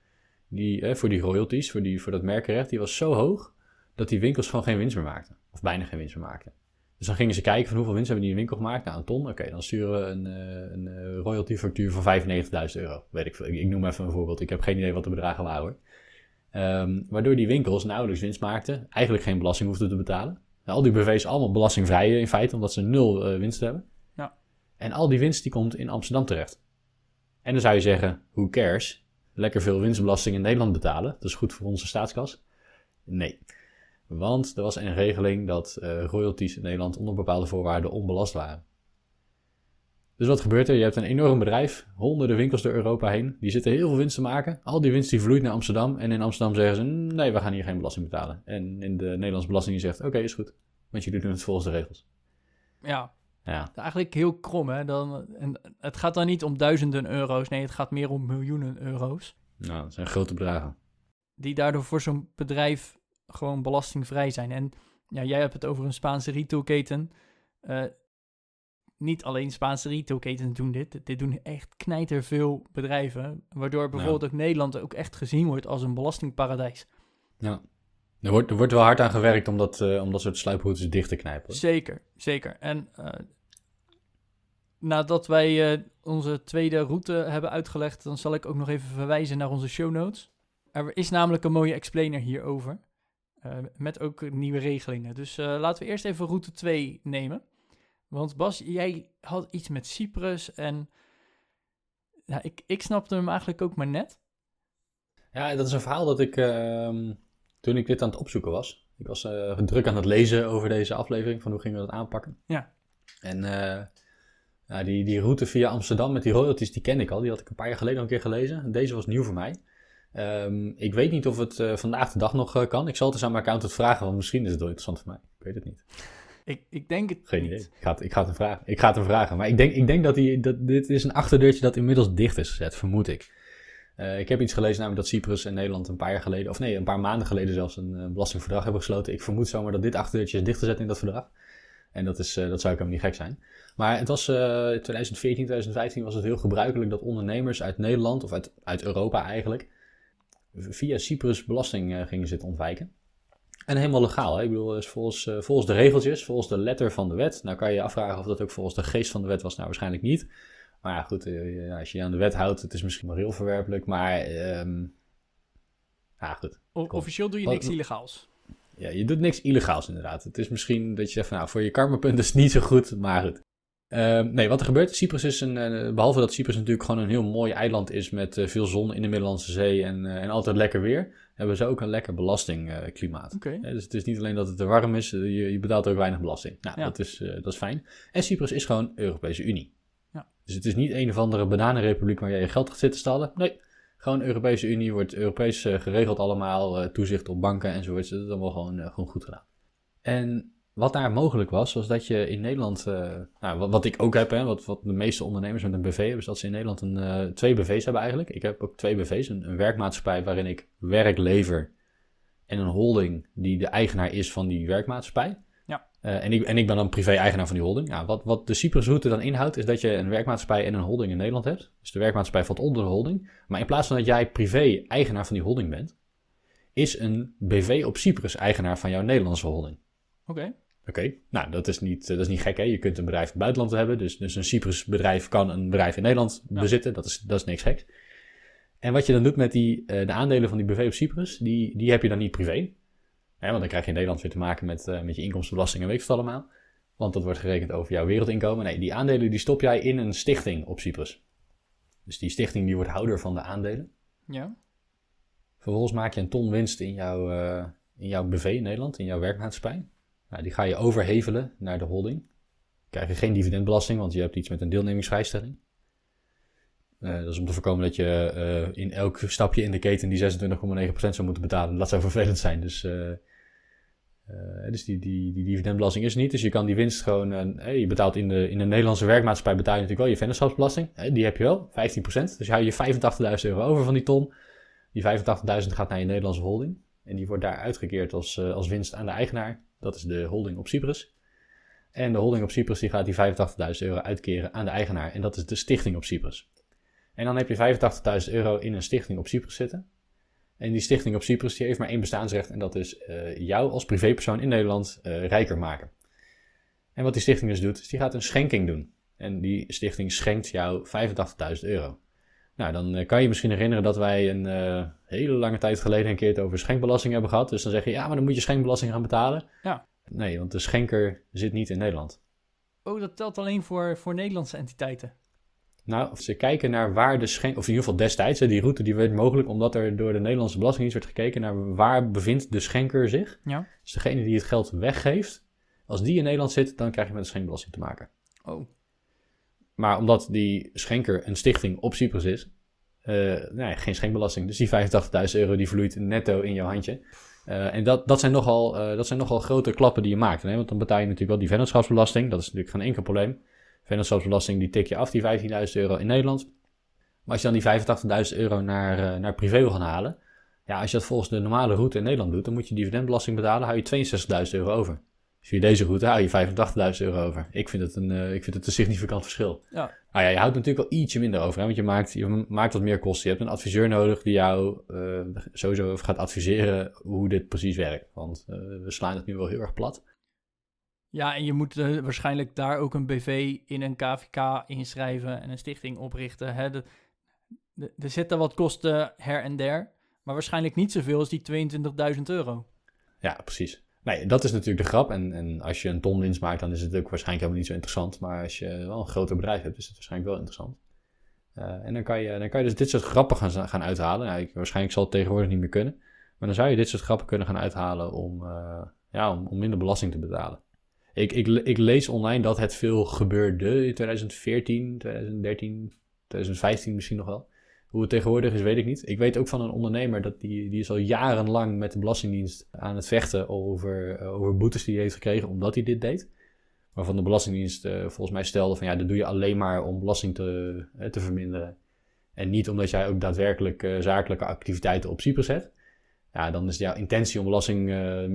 Die, voor die royalties, voor, die, voor dat merkenrecht, die was zo hoog dat die winkels gewoon geen winst meer maakten. Of bijna geen winst meer maakten. Dus dan gingen ze kijken van hoeveel winst hebben die in de winkel gemaakt. Nou, een ton. Oké, dan sturen we een, uh, een uh, royalty factuur van 95.000 euro. Weet ik veel. Ik, noem even een voorbeeld. Ik heb geen idee wat de bedragen waren hoor. Um, waardoor die winkels nauwelijks winst maakten. Eigenlijk geen belasting hoefden te betalen. Nou, al die BV's allemaal belastingvrij in feite, omdat ze nul uh, winst hebben. En al die winst die komt in Amsterdam terecht. En dan zou je zeggen, who cares? Lekker veel winstbelasting in Nederland betalen. Dat is goed voor onze staatskas. Nee. Want er was een regeling dat uh, royalties in Nederland onder bepaalde voorwaarden onbelast waren. Dus wat gebeurt er? Je hebt een enorm bedrijf, honderden winkels door Europa heen. Die zitten heel veel winst te maken. Al die winst die vloeit naar Amsterdam. En in Amsterdam zeggen ze, nee, we gaan hier geen belasting betalen. En in de Nederlandse belasting zegt, oké, is goed. Want jullie doen het volgens de regels. Ja, Ja, eigenlijk heel krom hè. Dan, en het gaat dan niet om duizenden euro's. Nee, het gaat meer om miljoenen euro's. nou, dat zijn grote bedragen. Die daardoor voor zo'n bedrijf gewoon belastingvrij zijn. En ja, jij hebt het over een Spaanse retailketen. Eh niet alleen Spaanse retailketens doen dit. Dit doen echt knijterveel bedrijven. Waardoor bijvoorbeeld ook Nederland ook echt gezien wordt als een belastingparadijs. Ja. Er wordt, er wordt wel hard aan gewerkt om dat, eh, om dat soort sluiproutes dicht te knijpen. Zeker, zeker. En eh, nadat wij eh, onze tweede route hebben uitgelegd, dan zal ik ook nog even verwijzen naar onze show notes. Er is namelijk een mooie explainer hierover. met ook nieuwe regelingen. Dus laten we eerst even route 2 nemen. Want Bas, jij had iets met Cyprus en ik, ik snapte hem eigenlijk ook maar net. Ja, dat is een verhaal dat ik ehm, toen ik dit aan het opzoeken was. Ik was eh, druk aan het lezen over deze aflevering, van hoe gingen we dat aanpakken. Ja. En eh, ja, die, die route via Amsterdam met die royalties, die kende ik al. Die had ik een paar jaar geleden al een keer gelezen. Deze was nieuw voor mij. Ehm, ik weet niet of het eh, vandaag de dag nog kan. Ik zal het eens aan mijn accountant vragen, want misschien is het wel interessant voor mij. Ik weet het niet. Ik, ik denk het Geen niet. idee. Ik ga het, ik ga het hem vragen. Ik ga het hem vragen. Maar ik denk, ik denk dat, die, dat dit is een achterdeurtje dat inmiddels dicht is gezet, vermoed ik. Eh, ik heb iets gelezen namelijk dat Cyprus en Nederland een paar jaar geleden, of nee, een paar maanden geleden zelfs een eh, belastingverdrag hebben gesloten. Ik vermoed zomaar dat dit achterdeurtje is dichtgezet in dat verdrag. En dat, is, eh, dat zou ik hem niet gek zijn. Maar het was eh 2014, 2015 was het heel gebruikelijk dat ondernemers uit Nederland, of uit, uit Europa eigenlijk, via Cyprus belasting gingen zitten ontwijken. En helemaal legaal. Hè? Ik bedoel, volgens, volgens de regeltjes, volgens de letter van de wet. Nou kan je je afvragen of dat ook volgens de geest van de wet was. Nou, waarschijnlijk niet. Maar ja, goed, eh, als je je aan de wet houdt, het is misschien moreel verwerpelijk. Maar, ehm ja, goed. O- officieel doe je Wat- niks illegaals. Ja, je doet niks illegaals inderdaad. Het is misschien dat je zegt van, nou, voor je karmapunt is het niet zo goed, maar goed. Ehm, nee, wat er gebeurt, Cyprus is een, eh, behalve dat Cyprus natuurlijk gewoon een heel mooi eiland is met eh, veel zon in de Middellandse Zee en, en altijd lekker weer, hebben ze ook een lekker belastingklimaat. Hè, dus het is niet alleen dat het te warm is, je, je betaalt ook weinig belasting. Nou, Ja. dat, is, dat is fijn. En Cyprus is gewoon Europese Unie. Dus het is niet een of andere bananenrepubliek waar jij je geld gaat zitten stallen. Nee, gewoon Europese Unie, wordt Europees eh, geregeld allemaal, eh, toezicht op banken enzovoort. Dat is allemaal gewoon, eh, gewoon goed gedaan. En wat daar mogelijk was, was dat je in Nederland, nou, wat, wat ik ook heb, hè, wat, wat de meeste ondernemers met een BV hebben, is dat ze in Nederland een, twee BV's hebben eigenlijk. Ik heb ook twee BV's, een, een werkmaatschappij waarin ik werk lever en een holding die de eigenaar is van die werkmaatschappij. Eh, en, ik, en ik ben dan privé-eigenaar van die holding. Ja, wat, wat de Cyprusroute dan inhoudt, is dat je een werkmaatschappij en een holding in Nederland hebt. Dus de werkmaatschappij valt onder de holding. Maar in plaats van dat jij privé-eigenaar van die holding bent, is een BV op Cyprus eigenaar van jouw Nederlandse holding. Oké. Oké, nou dat is, niet, eh, dat is niet gek hè. Je kunt een bedrijf in het buitenland hebben. Dus, dus een Cyprus bedrijf kan een bedrijf in Nederland Ja. bezitten. Dat is, dat is niks geks. En wat je dan doet met die, eh, de aandelen van die BV op Cyprus, die, die heb je dan niet privé. Hè, want dan krijg je in Nederland weer te maken met, eh, met je inkomstenbelasting en weet ik wat allemaal. Want dat wordt gerekend over jouw wereldinkomen. Nee, die aandelen die stop jij in een stichting op Cyprus. Dus die stichting die wordt houder van de aandelen. Ja. Vervolgens maak je een ton winst in jouw, eh, in jouw BV in Nederland, in jouw werkmaatschappij. Nou, die ga je overhevelen naar de holding. krijg je geen dividendbelasting, want je hebt iets met een deelnemingsvrijstelling. Eh, dat is om te voorkomen dat je eh, in elk stapje in de keten die 26,9% zou moeten betalen. Dat zou vervelend zijn. Dus, eh, dus die, die, die dividendbelasting is niet. Dus je kan die winst gewoon. je betaalt in de, in de Nederlandse werkmaatschappij betaal je natuurlijk wel je vennootschapsbelasting. Die heb je wel, 15%. Dus houdt je 85.000 euro over van die ton. Die 85.000 gaat naar je Nederlandse holding. En die wordt daar uitgekeerd als, als winst aan de eigenaar. Dat is de holding op Cyprus. En de holding op Cyprus die gaat die 85.000 euro uitkeren aan de eigenaar. En dat is de stichting op Cyprus. En dan heb je 85.000 euro in een stichting op Cyprus zitten. En die stichting op Cyprus die heeft maar één bestaansrecht. En dat is eh, jou als privépersoon in Nederland eh, rijker maken. En wat die stichting dus doet, is die gaat een schenking doen. En die stichting schenkt jou 85.000 euro. Nou, dan eh, kan je misschien herinneren dat wij een hele lange tijd geleden een keer het over schenkbelasting hebben gehad. Dus dan zeg je, ja, maar dan moet je schenkbelasting gaan betalen. Ja. Nee, want de schenker zit niet in Nederland. Oh, dat telt alleen voor, voor Nederlandse entiteiten. Nou, ze kijken naar waar de schenk, of in ieder geval destijds, hè, die route die werd mogelijk omdat er door de Nederlandse Belastingdienst werd gekeken naar waar bevindt de schenker zich. Ja. Dus degene die het geld weggeeft, als die in Nederland zit, dan krijg je met de schenkbelasting te maken. Oh, Maar omdat die schenker een stichting op Cyprus is, eh, nee, geen schenkbelasting. Dus die 85.000 euro die vloeit netto in jouw handje. Eh, en dat, dat, zijn nogal, eh, dat zijn nogal grote klappen die je maakt. Hè? Want dan betaal je natuurlijk wel die vennootschapsbelasting. Dat is natuurlijk geen enkel probleem. Vennootschapsbelasting die tik je af, die 15.000 euro in Nederland. Maar als je dan die 85.000 euro naar, eh, naar privé wil gaan halen. Ja, als je dat volgens de normale route in Nederland doet, dan moet je dividendbelasting betalen. hou je 62.000 euro over. Via deze route hou je 85.000 euro over. Ik vind het een, eh, ik vind het een significant verschil. ja. Nou ja, je houdt natuurlijk wel ietsje minder over, hè, want je maakt, je maakt wat meer kosten. Je hebt een adviseur nodig die jou eh, sowieso gaat adviseren hoe dit precies werkt. Want we slaan het nu wel heel erg plat. Ja, en je moet eh, waarschijnlijk daar ook een BV in een KVK inschrijven en een stichting oprichten. Hè? Er zitten wat kosten her en der, maar waarschijnlijk niet zoveel als die 22.000 euro. Ja, precies. Nee, dat is natuurlijk de grap. En, en als je een ton maakt, dan is het ook waarschijnlijk helemaal niet zo interessant. Maar als je wel een groter bedrijf hebt, is het waarschijnlijk wel interessant. Eh, en dan kan, je, dan kan je dus dit soort grappen gaan, gaan uithalen. Nou, waarschijnlijk zal het tegenwoordig niet meer kunnen. Maar dan zou je dit soort grappen kunnen gaan uithalen om, eh, ja, om minder belasting te betalen. Ik, ik, ik lees online dat het veel gebeurde in 2014, 2013, 2015 misschien nog wel. Hoe het tegenwoordig is, weet ik niet. Ik weet ook van een ondernemer dat die, die is al jarenlang met de Belastingdienst aan het vechten over, eh, over boetes die hij heeft gekregen omdat hij dit deed. Waarvan de Belastingdienst eh, volgens mij stelde van ja, dat doe je alleen maar om belasting te, eh, te verminderen. En niet omdat jij ook daadwerkelijk zakelijke activiteiten op Cyprus hebt. Ja, dan is jouw intentie om, belasting,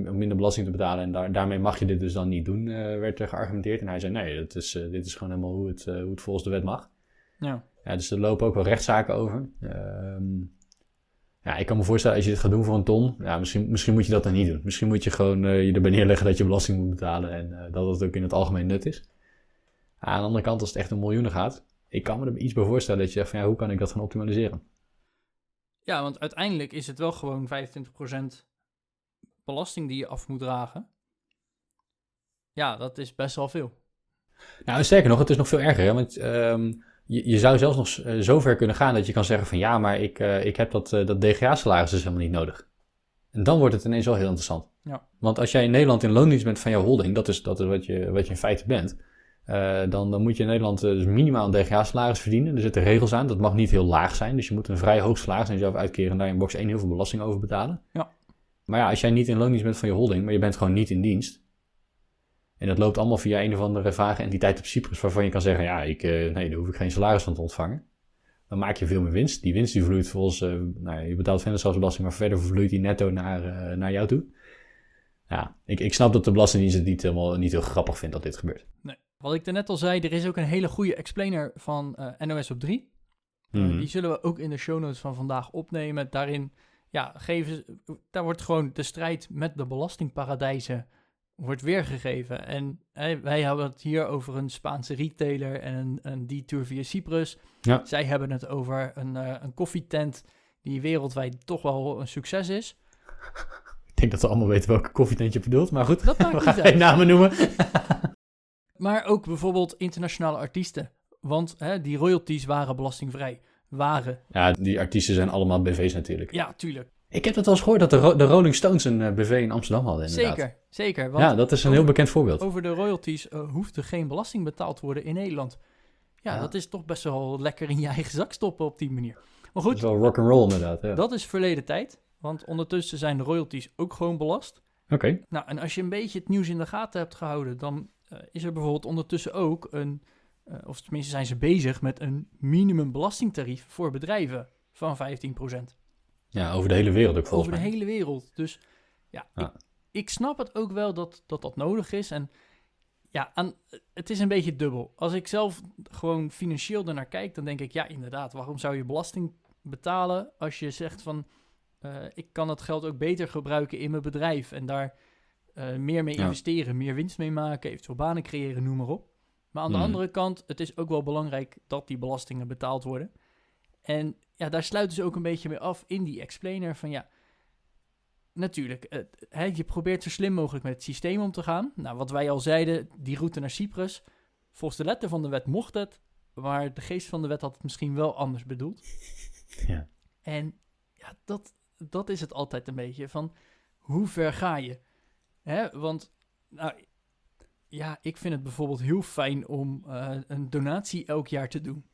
om minder belasting te betalen en daar, daarmee mag je dit dus dan niet doen, eh, werd er geargumenteerd. En hij zei nee, dat is, eh, dit is gewoon helemaal hoe het, hoe het volgens de wet mag. Ja. Ja, dus er lopen ook wel rechtszaken over. Ehm, ja, ik kan me voorstellen, als je dit gaat doen voor een ton, ja, misschien, misschien moet je dat dan niet doen. Misschien moet je gewoon je erbij neerleggen dat je belasting moet betalen en dat het ook in het algemeen nut is. Aan de andere kant, als het echt om miljoenen gaat, ik kan me er iets bij voorstellen dat je zegt van ja, hoe kan ik dat gaan optimaliseren? Ja, want uiteindelijk is het wel gewoon 25% belasting die je af moet dragen. Ja, dat is best wel veel. Nou, sterker nog, het is nog veel erger. Hè? Want ehm, je, je zou zelfs nog eh, zo ver kunnen gaan dat je kan zeggen van ja, maar ik, eh, ik heb dat, eh, dat DGA-salaris dus helemaal niet nodig. En dan wordt het ineens wel heel interessant. Ja. Want als jij in Nederland in loondienst bent van jouw holding, dat is, dat is wat, je, wat je in feite bent, eh, dan, dan moet je in Nederland eh, dus minimaal een DGA-salaris verdienen. Er zitten regels aan, dat mag niet heel laag zijn. Dus je moet een vrij hoog salaris aan jezelf uitkeren en daar in box 1 heel veel belasting over betalen. Ja. Maar ja, als jij niet in loondienst bent van je holding, maar je bent gewoon niet in dienst, en dat loopt allemaal via een of andere vage entiteit op Cyprus, waarvan je kan zeggen, ja, ik, eh, nee, daar hoef ik geen salaris van te ontvangen. Dan maak je veel meer winst. Die winst die vloeit volgens, nou, je betaalt vennootschapsbelasting, maar verder vloeit die netto naar, naar jou toe. Ja, ik, ik snap dat de Belastingdienst het niet, helemaal, niet heel grappig vindt dat dit gebeurt. Wat ik daarnet al zei, er is ook een hele goede explainer van eh, NOS op 3. Eh, Mhm. Die zullen we ook in de show notes van vandaag opnemen. Daarin ja, geven ze, daar wordt gewoon de strijd met de belastingparadijzen wordt weergegeven. En hè, wij hebben het hier over een Spaanse retailer en een, een detour via Cyprus. Ja. Zij hebben het over een, eh, een koffietent die wereldwijd toch wel een succes is. Ik denk dat we allemaal weten welke koffietent je bedoelt, maar goed. Dat maakt We gaan geen namen noemen. Maar ook bijvoorbeeld internationale artiesten. Want hè, die royalties waren belastingvrij. Waren. Ja, die artiesten zijn allemaal BV's natuurlijk. Ja, tuurlijk. Ik heb het wel eens gehoord dat de, Ro- de Rolling Stones een eh, BV in Amsterdam hadden, inderdaad. Zeker, zeker. Want Ja, dat is een heel bekend voorbeeld. over de royalties eh, hoeft er geen belasting betaald te worden in Nederland. Ja, Ja. dat is toch best wel lekker in je eigen zak stoppen op die manier. Maar Dat goed, is wel rock'n'roll inderdaad, ja. dat is verleden tijd. Want ondertussen zijn de royalties ook gewoon belast. Oké, Nou, en als je een beetje het nieuws in de gaten hebt gehouden, dan is er bijvoorbeeld ondertussen ook een, eh, of tenminste zijn ze bezig met een minimumbelastingtarief voor bedrijven van 15%. ja, over de hele wereld ook volgens over de mij. hele wereld. Dus ja, Ja. Ik, ik snap het ook wel dat, dat dat nodig is. En ja, aan, het is een beetje dubbel. Als ik zelf gewoon financieel ernaar kijk, dan denk ik, ja, inderdaad, waarom zou je belasting betalen als je zegt van, eh, ik kan het geld ook beter gebruiken in mijn bedrijf en daar eh, meer mee Ja. investeren, meer winst mee maken, eventueel banen creëren, noem maar op. Maar aan de Mhm. andere kant, het is ook wel belangrijk dat die belastingen betaald worden. En ja, daar sluiten ze ook een beetje mee af in die explainer van ja, natuurlijk, hè, je probeert zo slim mogelijk met het systeem om te gaan. Nou, wat wij al zeiden, die route naar Cyprus, volgens de letter van de wet mocht het, maar de geest van de wet had het misschien wel anders bedoeld. Ja. En ja, dat, dat is het altijd een beetje van, hoe ver ga je? Hè, want, nou, ja, ik vind het bijvoorbeeld heel fijn om eh, een donatie elk jaar te doen.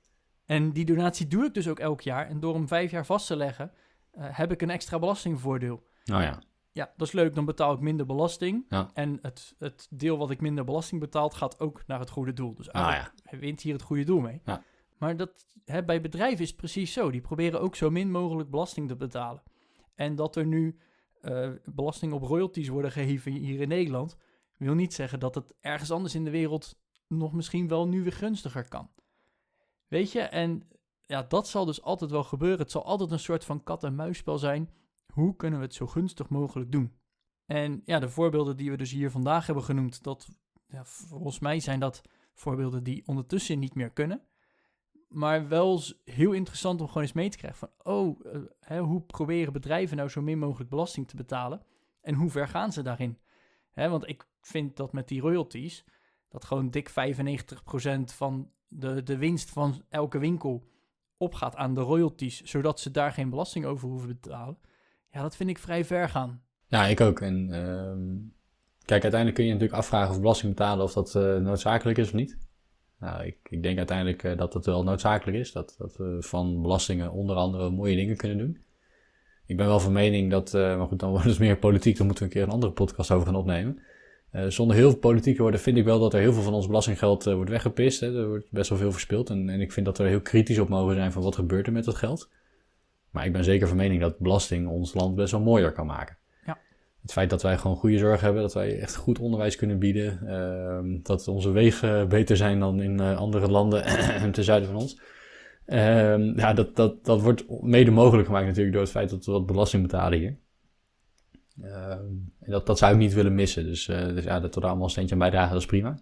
En die donatie doe ik dus ook elk jaar. En door hem vijf jaar vast te leggen, eh, heb ik een extra belastingvoordeel. Nou ja, Ja, dat is leuk, dan betaal ik minder belasting. Ja. En het, het deel wat ik minder belasting betaalt, gaat ook naar het goede doel. Dus nou eigenlijk ja. wint hier het goede doel mee. Ja. Maar dat, hè, bij bedrijven is het precies zo. Die proberen ook zo min mogelijk belasting te betalen. En dat er nu eh, belasting op royalties worden geheven hier in Nederland, wil niet zeggen dat het ergens anders in de wereld nog misschien wel nu weer gunstiger kan. Weet je, en ja, dat zal dus altijd wel gebeuren. Het zal altijd een soort van kat-en-muisspel zijn. Hoe kunnen we het zo gunstig mogelijk doen? En ja, de voorbeelden die we dus hier vandaag hebben genoemd, dat ja, volgens mij zijn dat voorbeelden die ondertussen niet meer kunnen. Maar wel heel interessant om gewoon eens mee te krijgen van, oh, eh, hè, hoe proberen bedrijven nou zo min mogelijk belasting te betalen? En hoe ver gaan ze daarin? Hè, want ik vind dat met die royalties, dat gewoon dik 95% van de, de winst van elke winkel opgaat aan de royalties, zodat ze daar geen belasting over hoeven betalen. Ja, dat vind ik vrij ver gaan. Ja, ik ook. En ehm, kijk, uiteindelijk kun je natuurlijk afvragen of belasting betalen of dat eh, noodzakelijk is of niet. Nou, ik, denk uiteindelijk eh, dat het wel noodzakelijk is. Dat, dat we van belastingen onder andere mooie dingen kunnen doen. Ik ben wel van mening dat, eh, maar goed, dan wordt het meer politiek. Dan moeten we een keer een andere podcast over gaan opnemen. Eh, zonder heel veel politiek worden, vind ik wel dat er heel veel van ons belastinggeld wordt weggepist. Hè. Er wordt best wel veel verspild. En, en ik vind dat we er heel kritisch op mogen zijn van wat gebeurt er met dat geld. Maar ik ben zeker van mening dat belasting ons land best wel mooier kan maken. Het feit dat wij gewoon goede zorg hebben, dat wij echt goed onderwijs kunnen bieden, ehm, dat onze wegen beter zijn dan in eh, andere landen ten zuiden van ons. Ehm, ja, dat, dat, dat wordt mede mogelijk gemaakt natuurlijk door het feit dat we wat belasting betalen hier. Ehm, en dat, dat zou ik niet willen missen. Dus, eh, dus ja, dat we daar allemaal een steentje aan bijdragen, dat is prima.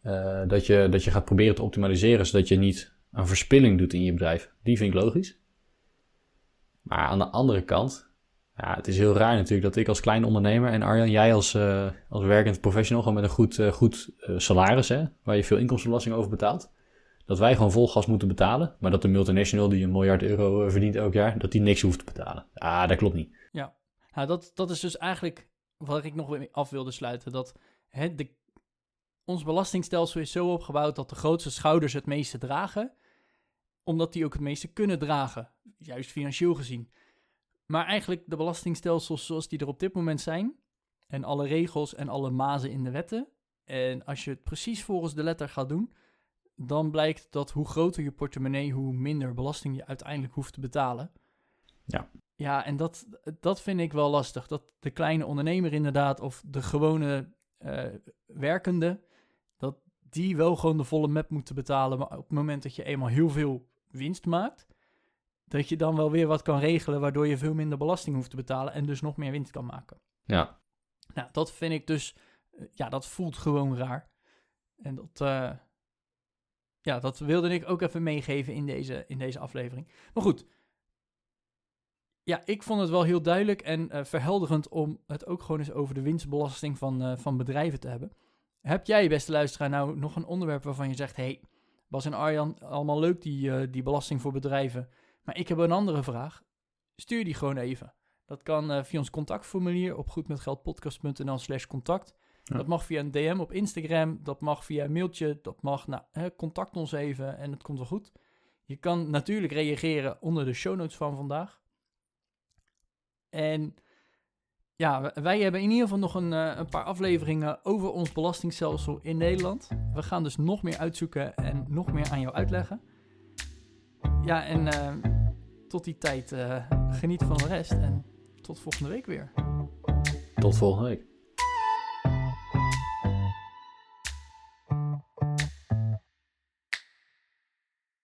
Eh, dat, je, dat je gaat proberen te optimaliseren, zodat je niet een verspilling doet in je bedrijf. Die vind ik logisch. Maar aan de andere kant, ja, het is heel raar natuurlijk dat ik als klein ondernemer en Arjan, jij als, eh, als werkend professional, gewoon met een goed, eh, goed eh, salaris, hè, waar je veel inkomstenbelasting over betaalt, dat wij gewoon vol gas moeten betalen, maar dat de multinational die een miljard euro verdient elk jaar, dat die niks hoeft te betalen. Ah, dat klopt niet. Nou, dat, dat is dus eigenlijk wat ik nog mee af wilde sluiten. Dat hè, de, ons belastingstelsel is zo opgebouwd dat de grootste schouders het meeste dragen. Omdat die ook het meeste kunnen dragen. Juist financieel gezien. Maar eigenlijk de belastingstelsels zoals die er op dit moment zijn. En alle regels en alle mazen in de wetten. En als je het precies volgens de letter gaat doen. Dan blijkt dat hoe groter je portemonnee, hoe minder belasting je uiteindelijk hoeft te betalen. Ja. Ja, en dat, dat vind ik wel lastig. Dat de kleine ondernemer inderdaad, of de gewone eh, werkende, dat die wel gewoon de volle map moeten betalen. Maar op het moment dat je eenmaal heel veel winst maakt, dat je dan wel weer wat kan regelen, waardoor je veel minder belasting hoeft te betalen en dus nog meer winst kan maken. Ja, Nou, dat vind ik dus eh, ja, dat voelt gewoon raar. En dat, eh, ja, dat wilde ik ook even meegeven in deze, in deze aflevering. Maar goed, ja, ik vond het wel heel duidelijk en uh, verhelderend om het ook gewoon eens over de winstbelasting van, van bedrijven te hebben. Heb jij, beste luisteraar, nou nog een onderwerp waarvan je zegt: hey, Bas en Arjan, allemaal leuk die, die belasting voor bedrijven. Maar ik heb een andere vraag. Stuur die gewoon even. Dat kan uh, via ons contactformulier op goedmetgeldpodcast.nl slash contact. Dat mag via een DM op Instagram, dat mag via een mailtje, dat mag, nou, hè, contact ons even en het komt wel goed. Je kan natuurlijk reageren onder de show notes van vandaag. En ja, wij hebben in ieder geval nog een, uh, een paar afleveringen over ons belastingstelsel in Nederland. We gaan dus nog meer uitzoeken en nog meer aan jou uitleggen. Ja, en uh, tot die tijd uh, geniet van de rest en tot volgende week weer. Tot volgende week.